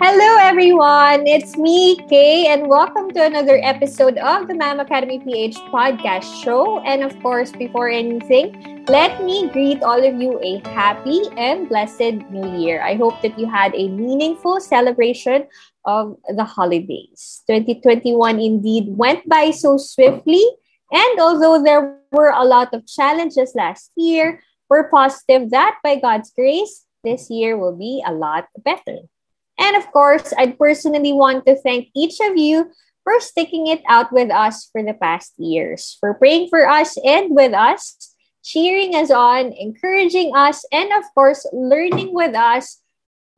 Hello, everyone. It's me, Kay, and welcome to another episode of the Mam Academy PH podcast show. And of course, before anything, let me greet all of you a happy and blessed new year. I hope that you had a meaningful celebration of the holidays. 2021 indeed went by so swiftly, and although there were a lot of challenges last year, we're positive that by God's grace, this year will be a lot better. And of course, I'd personally want to thank each of you for sticking it out with us for the past years, for praying for us and with us, cheering us on, encouraging us, and of course, learning with us,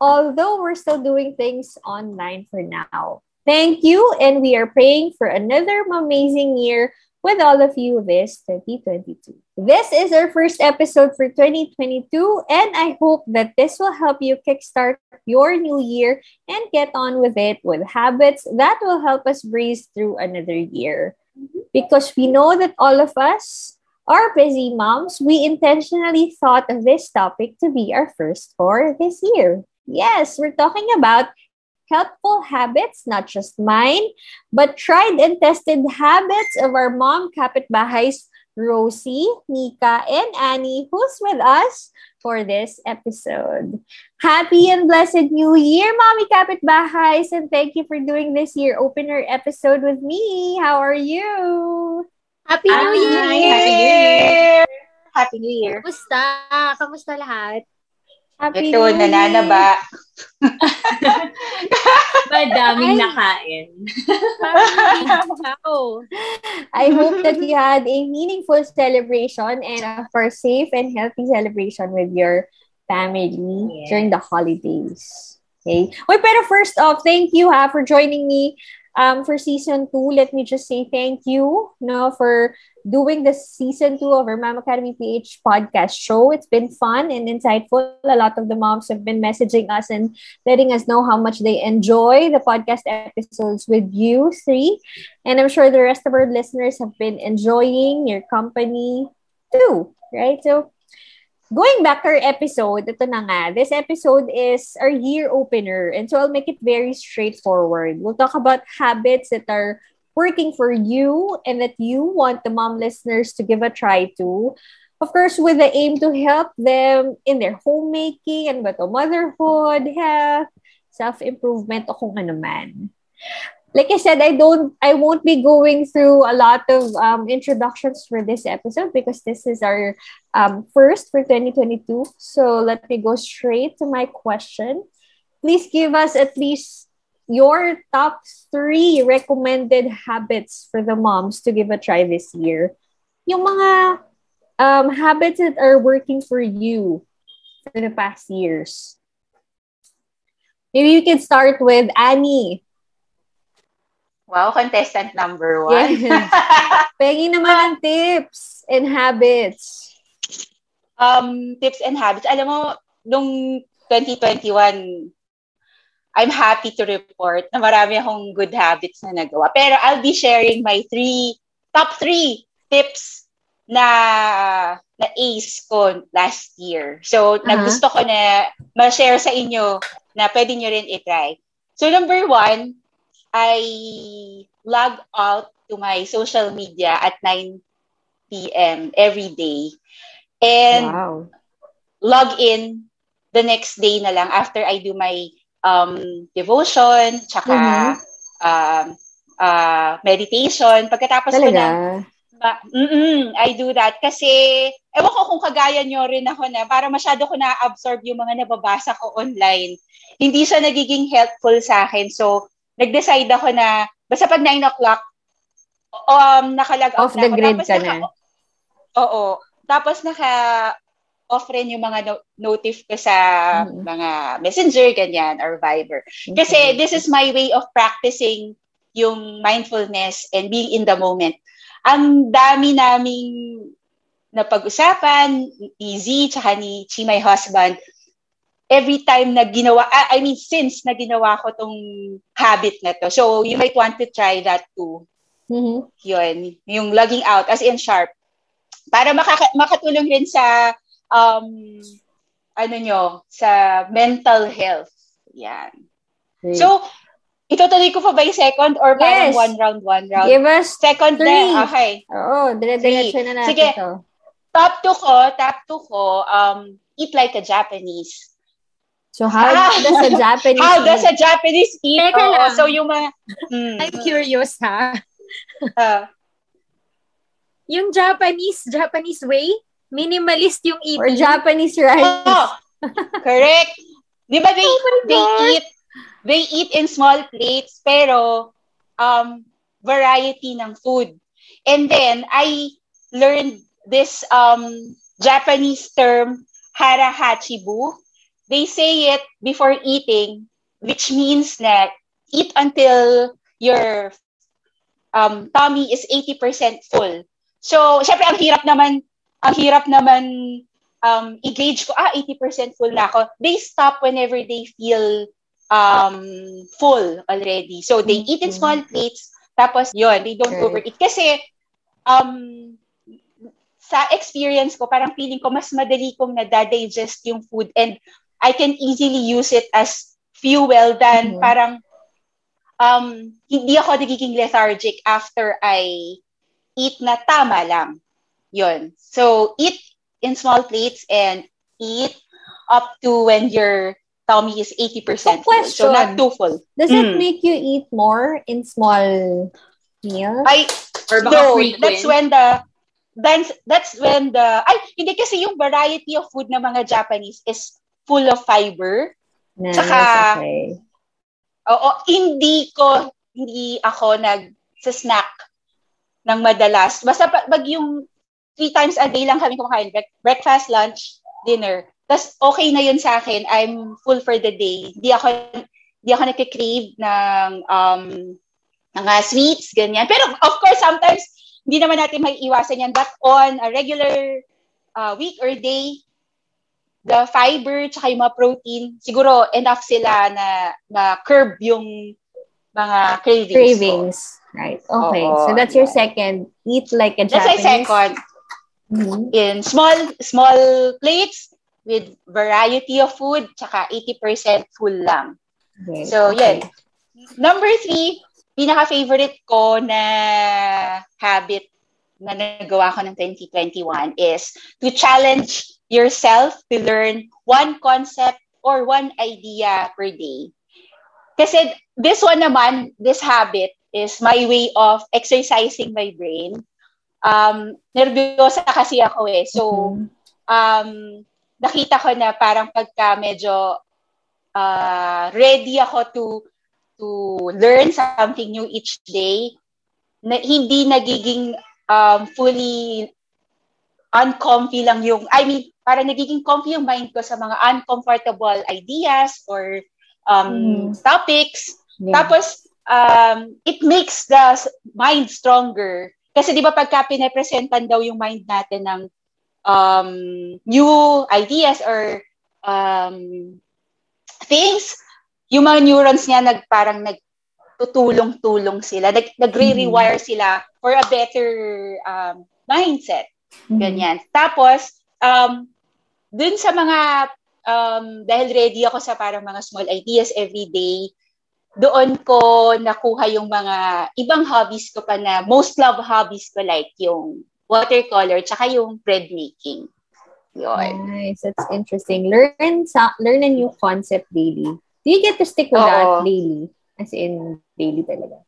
although we're still doing things online for now. Thank you, and we are praying for another amazing year with all of you this 2022. This is our first episode for 2022, and I hope that this will help you kickstart your new year and get on with it with habits that will help us breeze through another year. Mm-hmm. Because we know that all of us are busy moms, we intentionally thought of this topic to be our first for this year. Yes, we're talking about helpful habits, not just mine, but tried and tested habits of our mom kapitbahays, Rosie, Nika, and Annie, who's with us for this episode. Happy and blessed New Year, Mommy Kapitbahays, and thank you for doing this year opener episode with me. How are you? Happy New Year! Happy New Year! Happy New Year! Kamusta? Kamusta lahat? Happy Ito, New nananaba. Madaming nakain. Wow. I hope that you had a meaningful celebration and of course safe and healthy celebration with your family Yes. during the holidays. Okay. Wait, pero first off, thank you ha for joining me um for season 2. Let me just say thank you no for doing the season 2 of our Mom Academy PH podcast show. It's been fun and insightful. A lot of the moms have been messaging us and letting us know how much they enjoy the podcast episodes with you three. And I'm sure the rest of our listeners have been enjoying your company too, right? So, going back to our episode, ito na nga. This episode is our year opener. And so I'll make it very straightforward. We'll talk about habits that are working for you and that you want the mom listeners to give a try to. Of course, with the aim to help them in their homemaking and to, motherhood, health, self-improvement, o kung ano man. Like I said, I don't, I won't be going through a lot of um, introductions for this episode because this is our um, first for 2022. So let me go straight to my question. Please give us at least your top three recommended habits for the moms to give a try this year. Yung mga um, habits that are working for you for the past years. Maybe we can start with Annie. Wow, contestant number one. Yes. Pengi naman ng tips and habits. um, tips and habits. Alam mo, nung 2021, I'm happy to report na marami akong good habits na nagawa. Pero I'll be sharing my three, top three tips na na ace ko last year. So, Uh-huh. nagusto ko na ma-share sa inyo na pwede nyo rin itry. So, number one, I log out to my social media at 9 p.m. every day. And wow. log in the next day na lang after I do my um, devotion, tsaka Mhm. um, uh, meditation. Pagkatapos ko Talaga? na, ma- mm I do that kasi, ewan ko kung kagaya nyo rin ako na, para masyado ko na-absorb yung mga nababasa ko online. Hindi siya nagiging helpful sa akin. So, nag-decide ako na, basta pag 9 o'clock, um, nakalag Off the na ako. grid Tapos ka naka- na. Oo. Tapos naka off rin yung mga no- notif ko sa Mhm. mga messenger, ganyan, or Viber. Kasi Okay. this is my way of practicing yung mindfulness and being in the moment. Ang dami naming napag-usapan, Z, tsaka ni Chi, my husband, every time na ginawa, ah, I mean, since na ginawa ko tong habit na to. So, you might want to try that too Mhm. yun, yung logging out as in sharp. Para makaka- makatulong rin sa um ano nyo, sa mental health. Yan. Great. So, itutuloy ko pa ba yung second or parang Yes. one round, one round? Give us, Second three. na, okay. oo, dire-diretso na natin Sige. to. Top two ko, top two ko, um, eat like a Japanese. So, how Ah! does a Japanese How does eat? a Japanese eat? Teka Oo, lang. so yung mga, hmm, I'm curious ha. ah, Yung Japanese, Japanese way, minimalist yung Or eating. Japanese rice? oh, correct. Di ba they, Oh they eat, they eat in small plates, pero, um, variety ng food. And then, I learned this, um, Japanese term, harahachibu. They say it before eating, which means that eat until your um, tummy is 80% full. So, syempre, ang hirap naman, ang hirap naman um, i-gauge ko, ah, 80% full na ako. They stop whenever they feel um, full already. So, they eat in small plates, tapos, yon they don't Okay. overeat. Kasi, um, sa experience ko, parang feeling ko mas madali kong nadadigest yung food and I can easily use it as fuel than Mhm. parang um, hindi ako nagiging lethargic after I eat na tama lang. Yun. So, eat in small plates and eat up to when your tummy is 80% So, full. So, not too full. Does it Mm. make you eat more in small meals? I, Or baka no, frequent. that's when the, that's, that's when the, ay, hindi kasi yung variety of food ng mga Japanese is full of fiber. Nice, Tsaka- okay. Oo, hindi ko, hindi ako nag sa snack ng madalas. Basta pag yung three times a day lang kami kumakain, Break- breakfast, lunch, dinner. Tapos okay na yun sa akin. I'm full for the day. Hindi ako, hindi ako nagkikrave ng um, mga sweets, ganyan. Pero of course, sometimes, hindi naman natin may iwasan yan. But on a regular uh, week or day, the fiber tsaka yung mga protein, siguro enough sila na ma-curb yung mga cravings. ko. Cravings. Right. Okay. Oo, so that's your yeah. second. Eat like a That's my Japanese. second. Mhm. In small small plates with variety of food, tsaka 80% full lang. Okay. So, okay. yan. Number three, pinaka-favorite ko na habit na nagawa ko ng 2021 is to challenge yourself to learn one concept or one idea per day. Kasi this one naman, this habit is my way of exercising my brain. Um, nervyosa kasi ako eh. So, Mhm. um, nakita ko na parang pagka medyo uh, ready ako to to learn something new each day, na hindi nagiging um, fully uncomfy lang yung, I mean, parang nagiging comfy yung mind ko sa mga uncomfortable ideas or um, Mhm. topics. Yeah. Tapos, um, it makes the mind stronger. Kasi di ba pagka pinepresentan daw yung mind natin ng um, new ideas or um, things, yung mga neurons niya nag, parang nagtutulong-tulong sila. Nag, nagre-rewire sila for a better um, mindset. Mhm. Ganyan. Tapos, um, dun sa mga, um, dahil ready ako sa parang mga small ideas every day, doon ko nakuha yung mga ibang hobbies ko pa na most love hobbies ko like yung watercolor tsaka yung bread making. Yun. Nice. That's interesting. Learn sa learn a new concept daily. Do you get to stick with that Oo. daily? As in, daily talaga.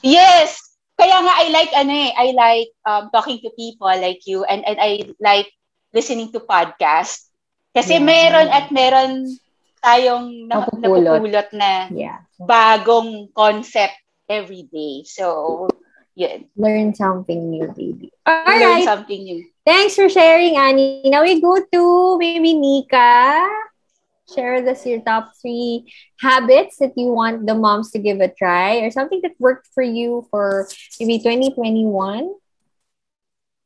Yes! Kaya nga I like ano eh, I like um, talking to people like you and, and I like listening to podcast. Kasi Yeah. meron at meron tayong na, Napupulot. napupulot na Yeah. Bagong concept every day. So, yun. Learn something new daily. All Learn right. something new. Thanks for sharing, Annie. Now we go to maybe Nika. Share with us your top three habits that you want the moms to give a try or something that worked for you for maybe 2021.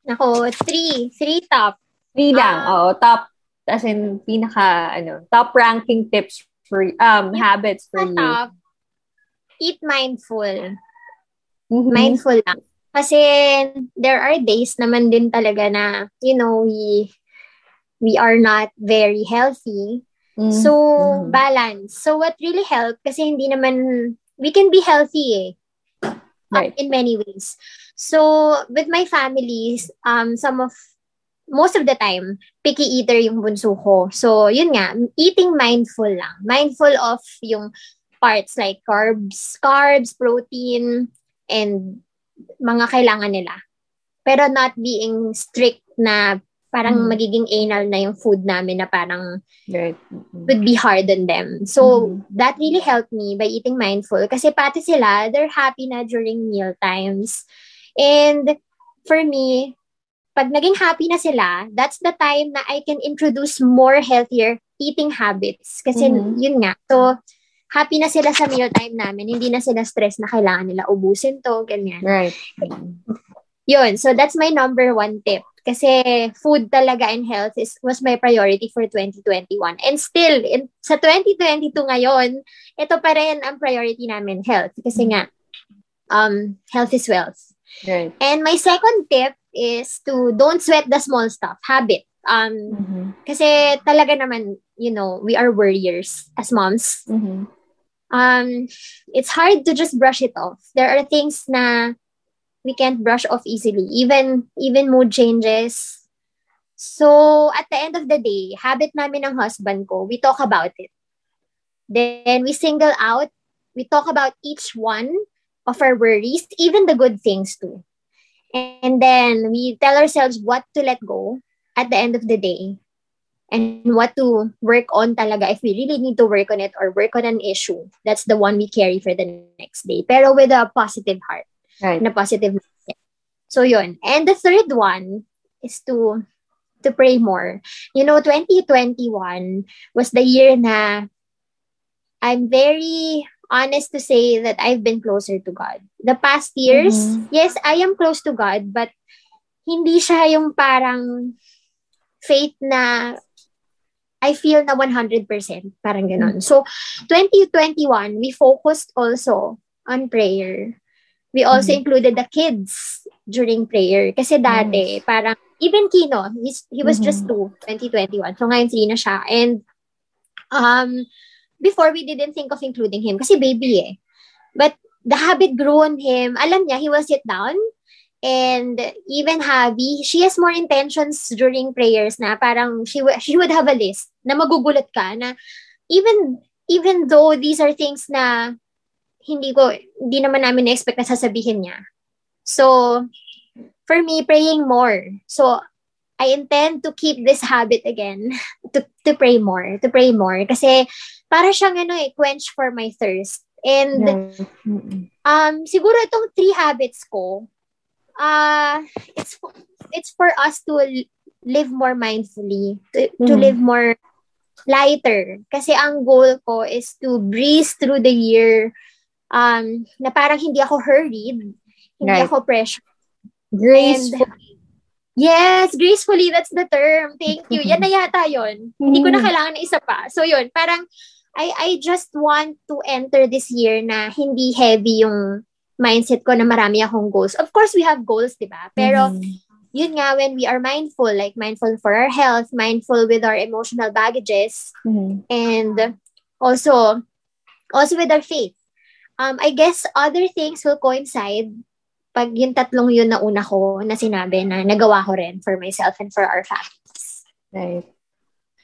Ako, three. Three top. Three lang. Ah. Oo, top. As in, pinaka, ano, top ranking tips for, um, habits for Sa you. top, eat mindful. Mhm. Mindful lang. Kasi there are days naman din talaga na, you know, we we are not very healthy. Mm. So, mm-hmm. balance. So, what really helped, kasi hindi naman, we can be healthy eh. Right. In many ways. So, with my families, um, some of, most of the time, picky eater yung bunso ko. So, yun nga, eating mindful lang. Mindful of yung parts like carbs, carbs, protein, and mga kailangan nila. Pero not being strict na parang mm. magiging anal na yung food namin na parang right. would be hard on them. So, mm. that really helped me by eating mindful. Kasi pati sila, they're happy na during meal times. And for me, pag naging happy na sila, that's the time na I can introduce more healthier eating habits. Kasi mm-hmm. yun nga. So, happy na sila sa meal time namin. Hindi na sila stress na kailangan nila ubusin to, ganyan. Right. Yun. So, that's my number one tip. Kasi food talaga and health is was my priority for 2021. And still, in, sa 2022 ngayon, ito pa rin ang priority namin, health. Kasi nga, um, health is wealth. Right. And my second tip is to don't sweat the small stuff, habit. Um, mm-hmm. Kasi talaga naman, you know, we are warriors as moms. Mm-hmm. Um, it's hard to just brush it off. There are things na we can't brush off easily even even mood changes. So at the end of the day habit namin ng husband ko we talk about it. Then we single out. We talk about each one of our worries even the good things too. And then we tell ourselves what to let go at the end of the day and what to work on talaga if we really need to work on it or work on an issue that's the one we carry for the next day pero with a positive heart Right. Na positive mindset. So yun. And the third one is to to pray more. You know, 2021 was the year na I'm very honest to say that I've been closer to God. The past years, mm-hmm. yes, I am close to God, but hindi siya yung parang faith na I feel na 100%, parang ganon. Mm-hmm. So, 2021, we focused also on prayer. We also mm-hmm. included the kids during prayer. Kasi dati, yes. parang, even Kino, he's, he was mm-hmm. just two, 2021. So ngayon, three na siya. And, um, before, we didn't think of including him kasi baby eh. But the habit grew on him. Alam niya, he will sit down and even Habi, she has more intentions during prayers na parang she, w- she would have a list na magugulat ka na even even though these are things na hindi ko, hindi naman namin na-expect na sasabihin niya. So, for me, praying more. So, I intend to keep this habit again, to, to pray more, to pray more. Kasi, para siyang ano eh, quench for my thirst. And, um, siguro itong three habits ko, uh, it's, it's for us to live more mindfully, to, mm-hmm. to live more lighter. Kasi ang goal ko is to breeze through the year um, na parang hindi ako hurried, hindi right. ako pressured. Graceful. yes, gracefully, that's the term. Thank you. Yan na yata yun. hindi ko na kailangan na isa pa. So yun, parang I, I just want to enter this year na hindi heavy yung mindset ko na marami akong goals. Of course, we have goals, di ba? Pero, mm-hmm. yun nga, when we are mindful, like mindful for our health, mindful with our emotional baggages, mm-hmm. and also, also with our faith um, I guess other things will coincide pag yung tatlong yun na una ko na sinabi na nagawa ko rin for myself and for our families. Right.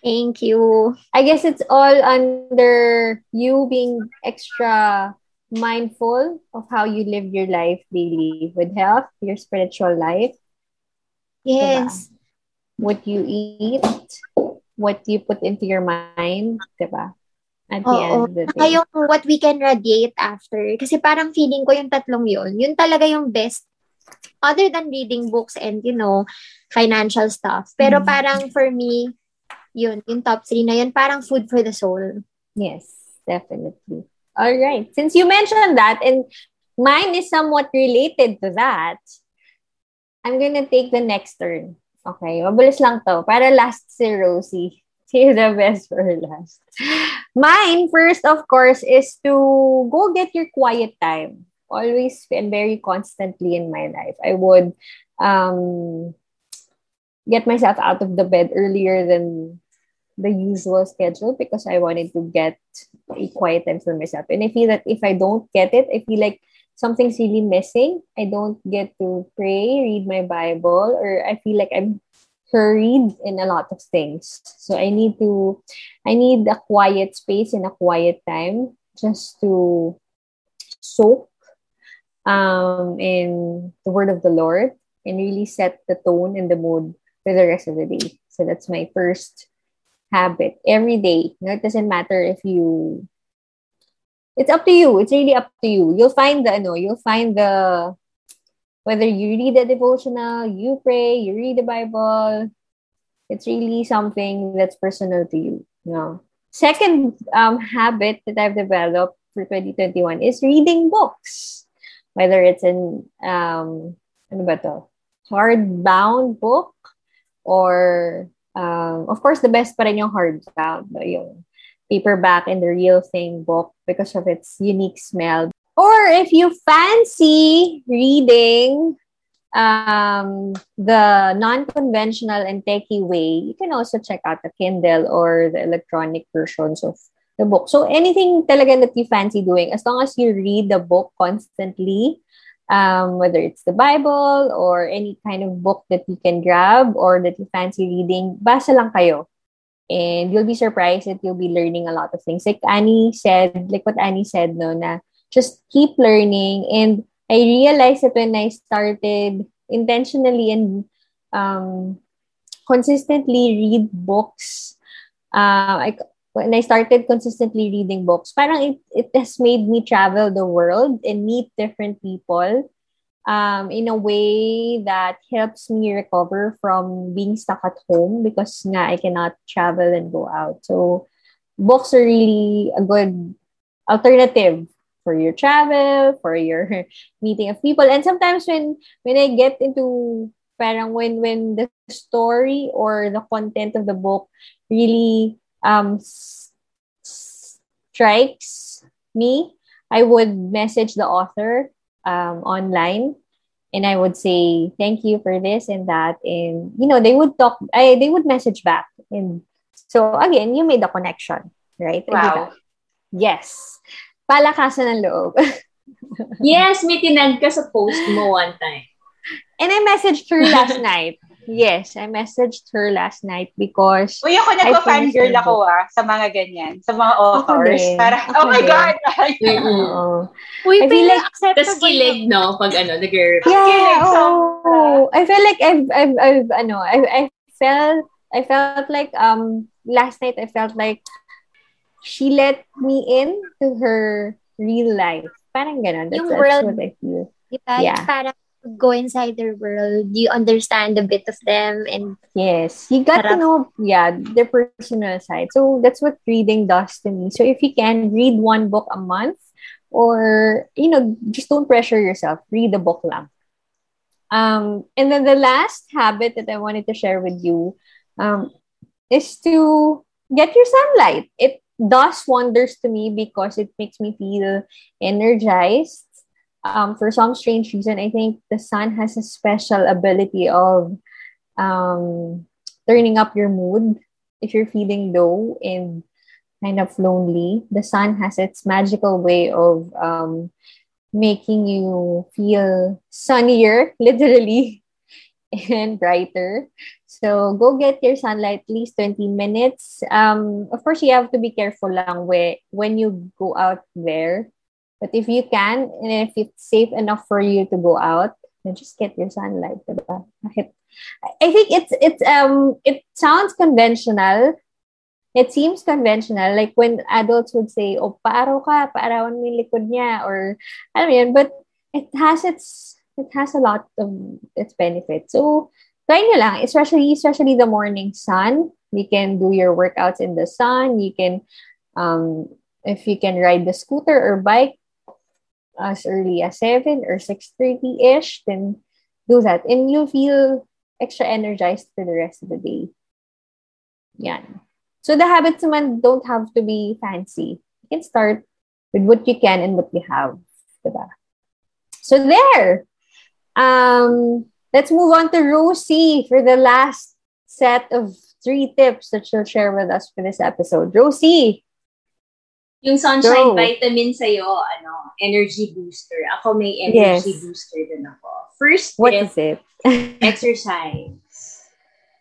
Thank you. I guess it's all under you being extra mindful of how you live your life daily with health, your spiritual life. Yes. Diba? What you eat, what you put into your mind, diba? at the Oo. end of the day. yung what we can radiate after. Kasi parang feeling ko yung tatlong yun, yun talaga yung best other than reading books and, you know, financial stuff. Pero mm. parang for me, yun, yung top three na yun, parang food for the soul. Yes, definitely. All right. Since you mentioned that, and mine is somewhat related to that, I'm gonna take the next turn. Okay, mabilis lang to. Para last si Rosie. Save the best for last. Mine, first, of course, is to go get your quiet time. Always and very constantly in my life. I would um, get myself out of the bed earlier than the usual schedule because I wanted to get a quiet time for myself. And I feel that if I don't get it, I feel like something's really missing. I don't get to pray, read my Bible, or I feel like I'm hurried in a lot of things. So I need to, I need a quiet space and a quiet time just to soak um, in the word of the Lord and really set the tone and the mood for the rest of the day. So that's my first habit every day. You know, it doesn't matter if you it's up to you. It's really up to you. You'll find the no, you'll find the whether you read a devotional, you pray, you read the Bible, it's really something that's personal to you. you know? Second um, habit that I've developed for 2021 is reading books. Whether it's an um, ano hardbound book or um, of course the best pa rin yung hardbound, yung paperback and the real thing book because of its unique smell. Or if you fancy reading um, the non-conventional and techie way, you can also check out the Kindle or the electronic versions of the book. So anything talaga that you fancy doing, as long as you read the book constantly, um, whether it's the Bible or any kind of book that you can grab or that you fancy reading, basa lang kayo. And you'll be surprised that you'll be learning a lot of things. Like Annie said, like what Annie said, no, na just keep learning. And I realized that when I started intentionally and um, consistently read books, uh, I, when I started consistently reading books, parang it, it has made me travel the world and meet different people um, in a way that helps me recover from being stuck at home because nga I cannot travel and go out. So books are really a good alternative for your travel, for your meeting of people. And sometimes when when I get into parang when when the story or the content of the book really um strikes me, I would message the author um, online and I would say thank you for this and that and you know they would talk I, they would message back and so again you made the connection right? Wow. Yes. Palakasan ng loob. Yes may tinag ka sa post mo one time. And I messaged her last night Yes, I messaged her last night because... Uy, ako nagpa-fangirl ako ah, sa mga ganyan, sa mga authors. Para, oh my din. God! mm-hmm. Uy, I feel like Tapos kilig, no? Pag ano, nag Yeah, oh, I feel like I've, I've, I've, ano, I, I felt, I felt like, um, last night I felt like she let me in to her real life. Parang ganun. That's, Yung that's world, what I feel. Diba? Yeah. Parang go inside their world, you understand a bit of them and yes, you got to know yeah, their personal side. So that's what reading does to me. So if you can read one book a month or you know, just don't pressure yourself. Read a book lang. Um, and then the last habit that I wanted to share with you um, is to get your sunlight. It does wonders to me because it makes me feel energized um, for some strange reason, I think the sun has a special ability of um, turning up your mood if you're feeling low and kind of lonely. The sun has its magical way of um, making you feel sunnier, literally, and brighter. So go get your sunlight at least 20 minutes. Um, of course, you have to be careful lang when you go out there but if you can, and if it's safe enough for you to go out, then just get your sunlight, diba? I think it's it's um it sounds conventional. It seems conventional, like when adults would say, "Oh, paaraw ka, paarawan mo likod niya," or I mean, but it has its it has a lot of its benefits. So try nyo lang, especially especially the morning sun. You can do your workouts in the sun. You can, um, if you can ride the scooter or bike, as early as 7 or 6.30ish, then do that. And you'll feel extra energized for the rest of the day. Yan. So the habits naman don't have to be fancy. You can start with what you can and what you have. Diba? So there. Um, let's move on to Rosie for the last set of three tips that she'll share with us for this episode. Rosie! Yung sunshine Go. vitamin sa'yo, ano, energy booster. Ako may energy Yes. booster din ako. First What tip, is it? exercise.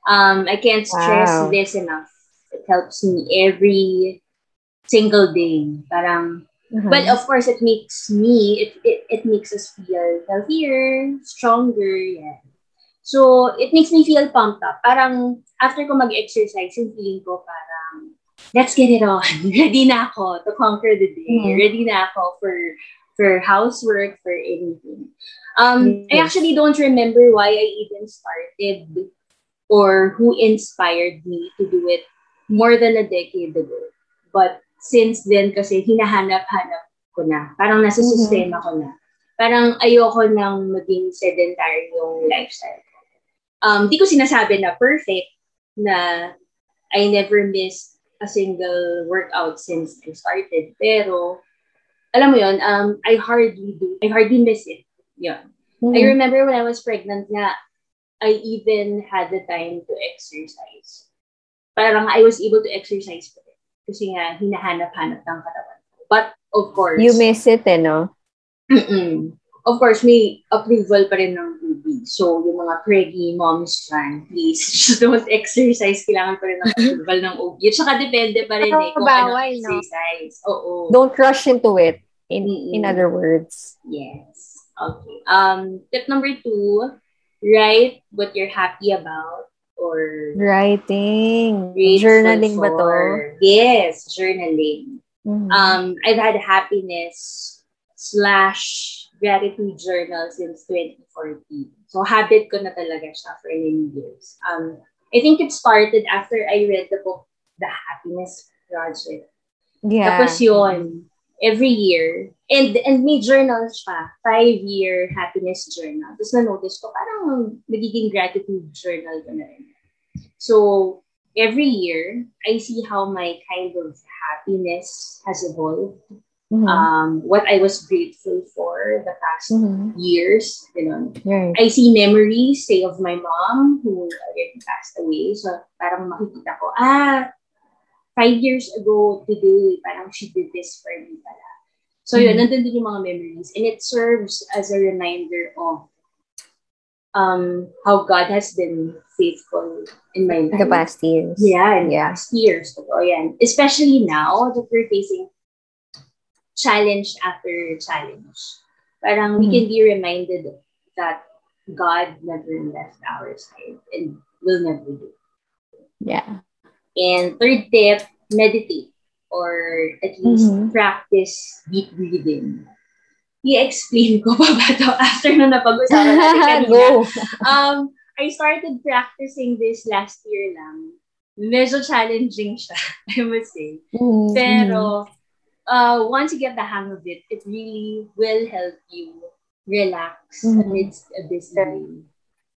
Um, I can't stress Wow. this enough. It helps me every single day. Parang, Uh-huh. but of course, it makes me, it, it, it makes us feel healthier, stronger, yeah. So, it makes me feel pumped up. Parang, after ko mag-exercise, yung feeling ko parang, let's get it on. Ready na ako to conquer the day. Mhm. Ready na ako for for housework, for anything. Um, I Yes. actually don't remember why I even started or who inspired me to do it more than a decade ago. But since then, kasi hinahanap-hanap ko na. Parang nasa Mhm. sistema ko na. Parang ayoko nang maging sedentary yung lifestyle. ko. Um, di ko sinasabi na perfect, na I never missed a single workout since I started. Pero, alam mo yon um, I hardly do, I hardly miss it. Yun. Mhm. I remember when I was pregnant nga, I even had the time to exercise. Parang I was able to exercise pa rin. Kasi nga, hinahanap-hanap ng katawan. But, of course, You miss it, eh, no? Mm-mm. Of course, may approval pa rin ng So, yung mga preggy moms dyan, please, just don't exercise. Kailangan pa rin ng approval ng OB. At saka depende pa rin eh kung Bawal, ano no? exercise. Oo. Don't rush into it. In in Mm-mm. other words. Yes. Okay. Um, tip number two, write what you're happy about or Writing. Journaling ba to? Yes, journaling. Mhm. Um, I've had happiness slash gratitude journal since 2014. So, habit ko na talaga siya for many years. Um, I think it started after I read the book, The Happiness Project. yeah. Tapos yun, every year, and and may journal siya, five-year happiness journal. Tapos na-notice ko, parang nagiging gratitude journal ko na rin. So, every year, I see how my kind of happiness has evolved. Mhm. Um, what I was grateful for the past Mhm. years, you know. Right. I see memories, say, of my mom who already passed away. So, parang makikita ko, ah, five years ago today, parang she did this for me pala. So, yun, Mhm. nandun din yung mga memories. And it serves as a reminder of um, how God has been faithful in my life. The past years. Yeah, in the Yeah. past years. Totoo yan. Especially now that we're facing challenge after challenge. Parang we Mhm. can be reminded that God never left our side and will never do. Yeah. And third tip, meditate or at least Mhm. practice deep breathing. I-explain ko pa ba to after na napag-usapan natin? Go. Um, I started practicing this last year lang. Medyo challenging siya, I must say. Mhm. Pero, uh, once you get the hang of it, it really will help you relax Mhm. amidst a busy day.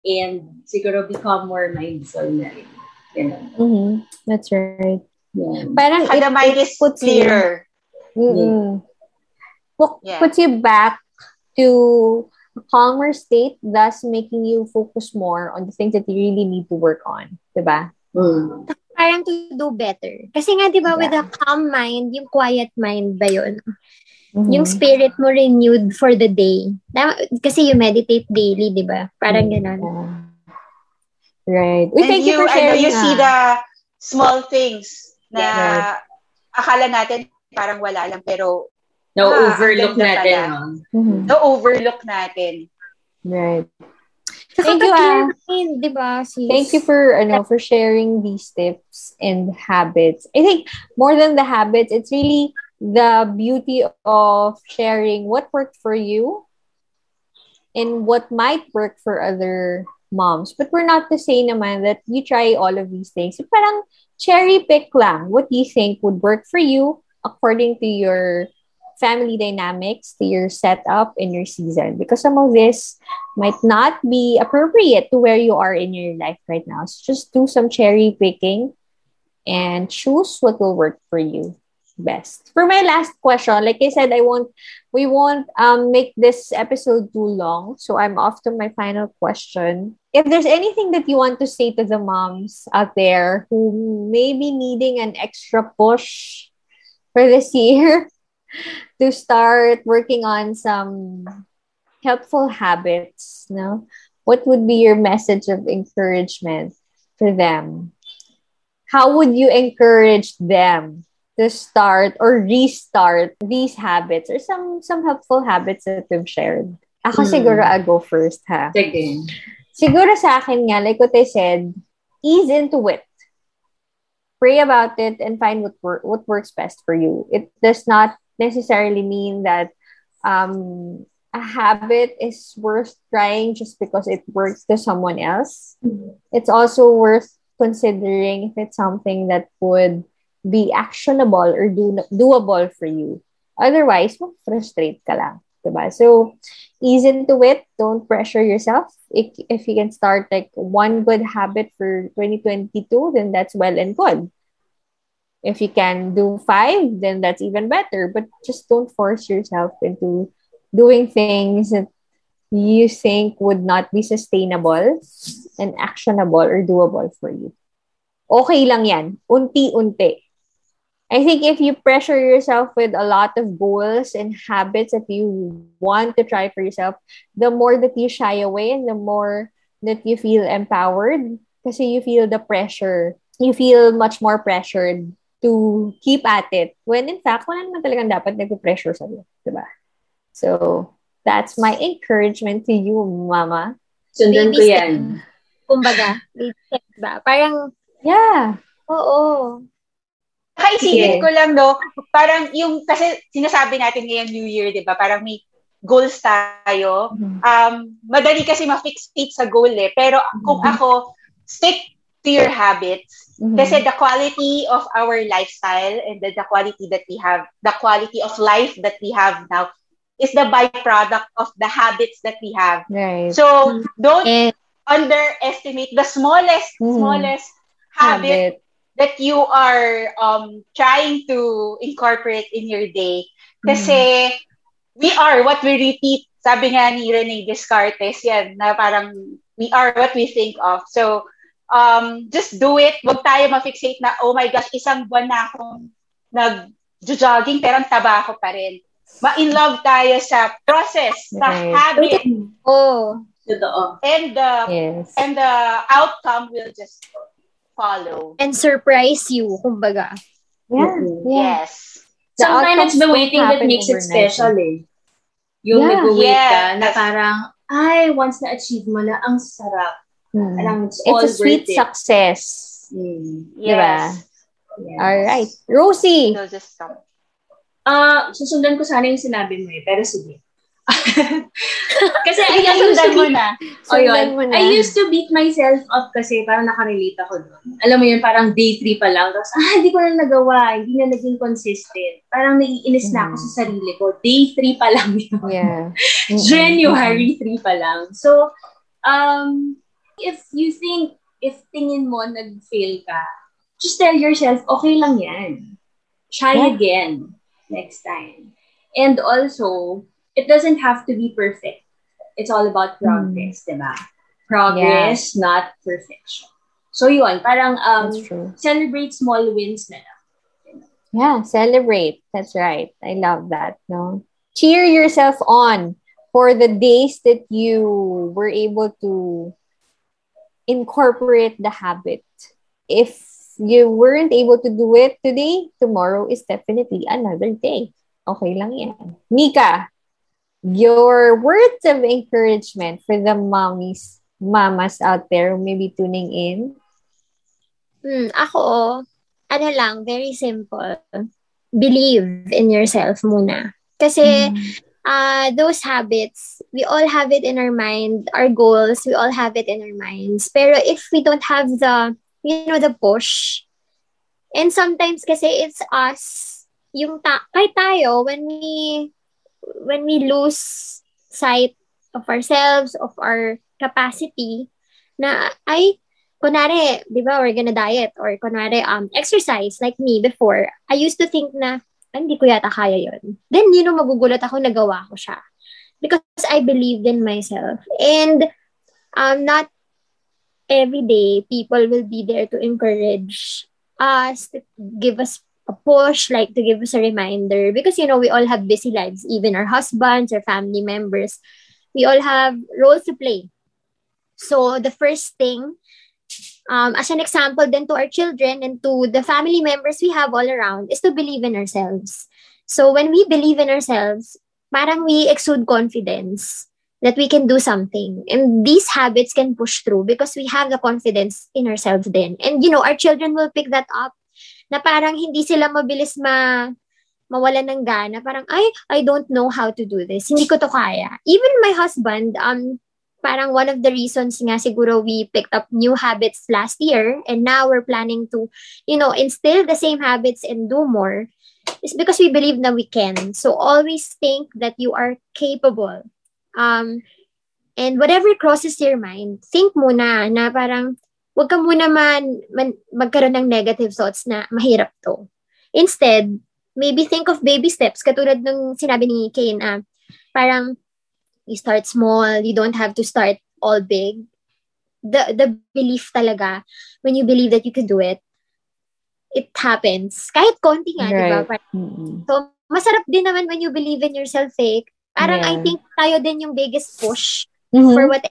And siguro become more mindful na rin. Ganun. Mhm. That's right. Yeah. Parang Saka the mind is puts you- clearer. Mm-mm. Pu- Yeah. Puts you back to a calmer state, thus making you focus more on the things that you really need to work on. Diba? Mm. Parang to do better. Kasi nga, di ba, with a calm mind, yung quiet mind ba yun? Mhm. Yung spirit mo renewed for the day. Kasi you meditate daily, di ba? Parang ganon. Yeah. Right. Uy, And thank you, you, for sharing. you see ah. the small things na Yeah. akala natin parang wala lang pero Na-overlook Ah, natin, no? Mhm. na-overlook natin. Right. Thank you, ah. mind, di ba, sis? Thank you for ano for sharing these tips and habits. I think more than the habits, it's really the beauty of sharing what worked for you and what might work for other moms. But we're not to say naman that you try all of these things. Parang cherry pick lang what you think would work for you according to your family dynamics, to your setup in your season. Because some of this might not be appropriate to where you are in your life right now. So just do some cherry picking and choose what will work for you best. For my last question, like I said, I won't we won't um make this episode too long. So I'm off to my final question. if there's anything that you want to say to the moms out there who may be needing an extra push for this year to start working on some helpful habits, no? What would be your message of encouragement for them? How would you encourage them to start or restart these habits or some some helpful habits that we've shared? Ako Hmm. siguro I'll go first ha. Sige. Siguro sa akin nga, like what I said, ease into it. Pray about it and find what wor- what works best for you. It does not necessarily mean that um, a habit is worth trying just because it works to someone else. It's also worth considering if it's something that would be actionable or do doable for you. Otherwise, frustrate ka lang. Diba? So, ease into it. Don't pressure yourself. If, if you can start like one good habit for 2022, then that's well and good. If you can do five, then that's even better. But just don't force yourself into doing things that you think would not be sustainable and actionable or doable for you. Okay lang yan. Unti-unti. I think if you pressure yourself with a lot of goals and habits that you want to try for yourself, the more that you shy away and the more that you feel empowered kasi you feel the pressure. You feel much more pressured to keep at it when in fact, wala naman talagang dapat nagpo-pressure sa'yo. Diba? So, that's my encouragement to you, mama. Sundan ko yan. Kumbaga, baby step ba? Parang, Yeah. oo. Kaisipin Sige. ko lang, no, parang yung, kasi sinasabi natin ngayon New Year, di ba? Parang may goals tayo. Um, madali kasi ma-fixate sa goal eh. Pero kung Mhm. ako, stick to your habits. Mhm. Kasi the quality of our lifestyle and the, the quality that we have, the quality of life that we have now is the byproduct of the habits that we have. Right. So, don't And, underestimate the smallest, Mhm. smallest habit Habit. that you are um trying to incorporate in your day. Kasi we are what we repeat. Sabi nga ni Rene Descartes yan, na parang we are what we think of. So, um, just do it. Huwag tayo ma-fixate na, oh my gosh, isang buwan na akong nag-jogging pero ang taba ko pa rin. Ma-in love tayo sa process, sa Right. habit, oh, and the Yes. and the outcome will just follow. and surprise you, kumbaga. Yeah. Yeah. Yes. The Sometimes it's the waiting that makes it special eh. Yung Yeah. nag-wait ka Yes. na parang, ay, once na-achieve mo na, ang sarap. Hmm. Parang it's, It's a sweet it. success. Mm. Diba? Yes. All right. Rosie. So just stop. Ah, susundan ko sana yung sinabi mo eh, pero sige. kasi I Sige, used to beat, na. oh, yun. Mo na. I used to beat myself up kasi parang nakarelate ako doon. Alam mo yun, parang day 3 pa lang. Tapos, ah, hindi ko na nagawa. Hindi na naging consistent. Parang naiinis na ako Mm. sa sarili ko. Day 3 pa lang yun. Yeah. Mm-mm. January 3 pa lang. So, um, if you think, if tingin mo nag-fail ka, just tell yourself, okay lang yan. Try Yeah. again next time. And also, it doesn't have to be perfect. It's all about progress, diba? Progress, not perfection. So yun, parang um, celebrate small wins na lang. Yeah, celebrate. That's right. I love that. No, cheer yourself on for the days that you were able to incorporate the habit. If you weren't able to do it today, tomorrow is definitely another day. Okay lang yan. Nika, your words of encouragement for the mommies, mamas out there who may be tuning in. Hmm, ako, ano lang, very simple. Believe in yourself muna. Kasi, uh, those habits, we all have it in our mind, our goals, we all have it in our minds. Pero if we don't have the, you know, the push, and sometimes kasi it's us, yung ta- kahit tayo, when we, when we lose sight of ourselves, of our capacity, na, ay, kunwari, di ba, we're gonna diet, or kunwari, um, exercise, like me before, I used to think na, "Ay, hindi ko yata kaya yon. Then, you know, magugulat ako, nagawa ko siya. Because I believed in myself. And, um, not every day people will be there to encourage us, to give us a push, like to give us a reminder. Because, you know, we all have busy lives, even our husbands, our family members. We all have roles to play. So, the first thing, um, as an example then to our children and to the family members we have all around, is to believe in ourselves. So, when we believe in ourselves, parang we exude confidence that we can do something. And these habits can push through because we have the confidence in ourselves then. And, you know, our children will pick that up na parang hindi sila mabilis ma mawala ng gana. Parang, ay, I don't know how to do this. Hindi ko to kaya. Even my husband, um, parang one of the reasons nga siguro we picked up new habits last year and now we're planning to, you know, instill the same habits and do more is because we believe that we can. So always think that you are capable. Um, and whatever crosses your mind, think muna na parang, wag ka muna man, man magkaroon ng negative thoughts na mahirap to. Instead, maybe think of baby steps katulad ng sinabi ni Kane ah, parang you start small, you don't have to start all big. The the belief talaga when you believe that you can do it, it happens. Kahit konti nga, right. di ba? Mm-hmm. So, masarap din naman when you believe in yourself, eh. Parang Yeah. I think tayo din yung biggest push Mhm. for what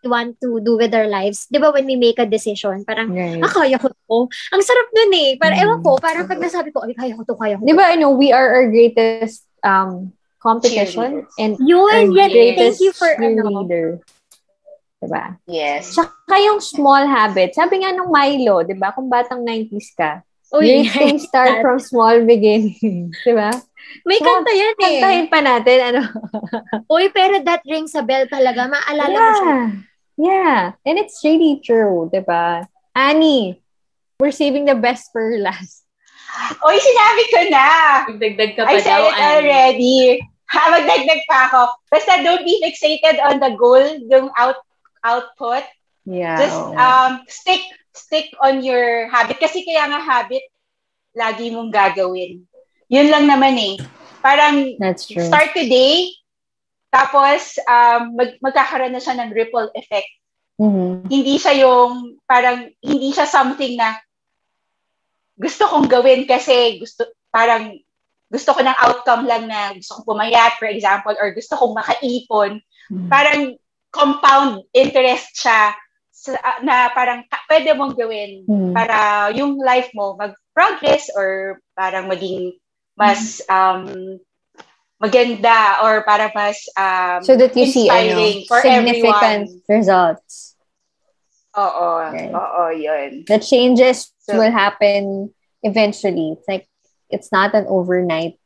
we want to do with our lives. Di ba when we make a decision, parang, Right. ah, kaya ko to. Ang sarap nun eh. Parang, Mm. ewan ko, parang pag nasabi ko, ay, kaya ko to, kaya ko to. Di ba, ano, we are our greatest um competition Cheerleaders. and Yun, yan. greatest Thank you for, ano, cheerleader. Diba? Yes. Tsaka yung small habits. Sabi nga nung Milo, di ba? Kung batang 90s ka, Uy, great things start from small beginnings. Di ba? may kanta yan eh. Kantahin pa natin, ano? Uy, pero that rings a bell talaga. Maalala mo siya. Yeah. Yeah. And it's really true, di ba? Annie, we're saving the best for last. Oy, sinabi ko na. Magdagdag ka pa I said daw, it Annie. already. Ha, magdagdag pa ako. Basta don't be fixated on the goal, yung out output. Yeah. Just um stick stick on your habit. Kasi kaya nga habit, lagi mong gagawin. Yun lang naman eh. Parang That's true. start today, tapos um, mag, magkakaroon na siya ng ripple effect. Mhm. Hindi siya yung, parang, hindi siya something na gusto kong gawin kasi gusto, parang, gusto ko ng outcome lang na gusto kong pumayat, for example, or gusto kong makaipon. Mhm. Parang compound interest siya sa, na parang pwede mong gawin Mhm. para yung life mo mag-progress or parang maging mas um, maganda or para mas um, So that you see, ano, for significant everyone. results. Oo, Right. oo, yun. The changes So- will happen eventually. It's like, it's not an overnight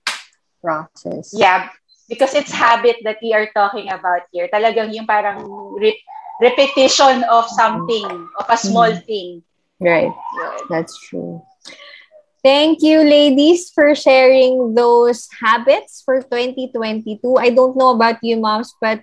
process. Yeah, because it's habit that we are talking about here. Talagang yung parang re- repetition of something, of a small Mm-hmm. thing. Right. That's true. Thank you, ladies, for sharing those habits for 2022. I don't know about you, moms, but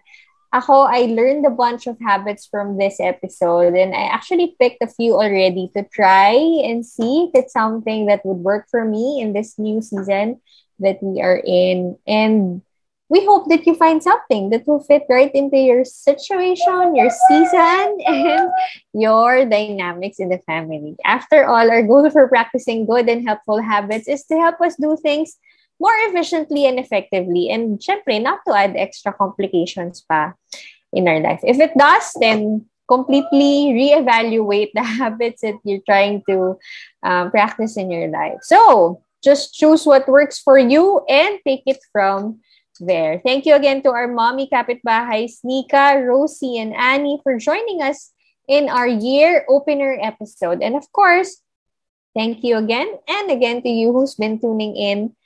ako, I learned a bunch of habits from this episode, and I actually picked a few already to try and see if it's something that would work for me in this new season that we are in. And we hope that you find something that will fit right into your situation, your season, and your dynamics in the family. After all, our goal for practicing good and helpful habits is to help us do things more efficiently and effectively. And syempre, not to add extra complications pa in our life. If it does, then completely reevaluate the habits that you're trying to um, practice in your life. So, just choose what works for you and take it from there. Thank you again to our mommy kapitbahays, Nika, Rosie, and Annie for joining us in our year opener episode. And of course, thank you again and again to you who's been tuning in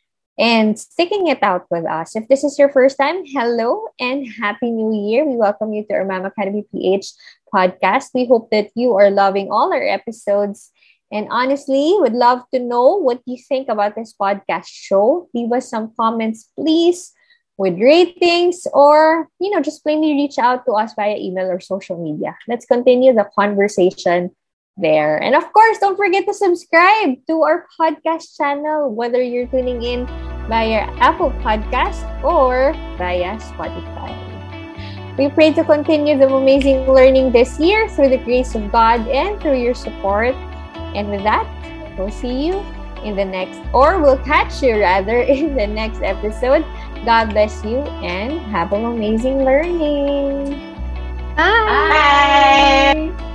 and sticking it out with us. If this is your first time, hello and happy new year. We welcome you to our Mama Academy PH podcast. We hope that you are loving all our episodes. And honestly, would love to know what you think about this podcast show. Leave us some comments, please with ratings or you know just plainly reach out to us via email or social media let's continue the conversation there and of course don't forget to subscribe to our podcast channel whether you're tuning in via apple podcast or via spotify We pray to continue the amazing learning this year through the grace of God and through your support. And with that, we'll see you in the next, or we'll catch you rather in the next episode. God bless you and have an amazing learning. Bye. Bye!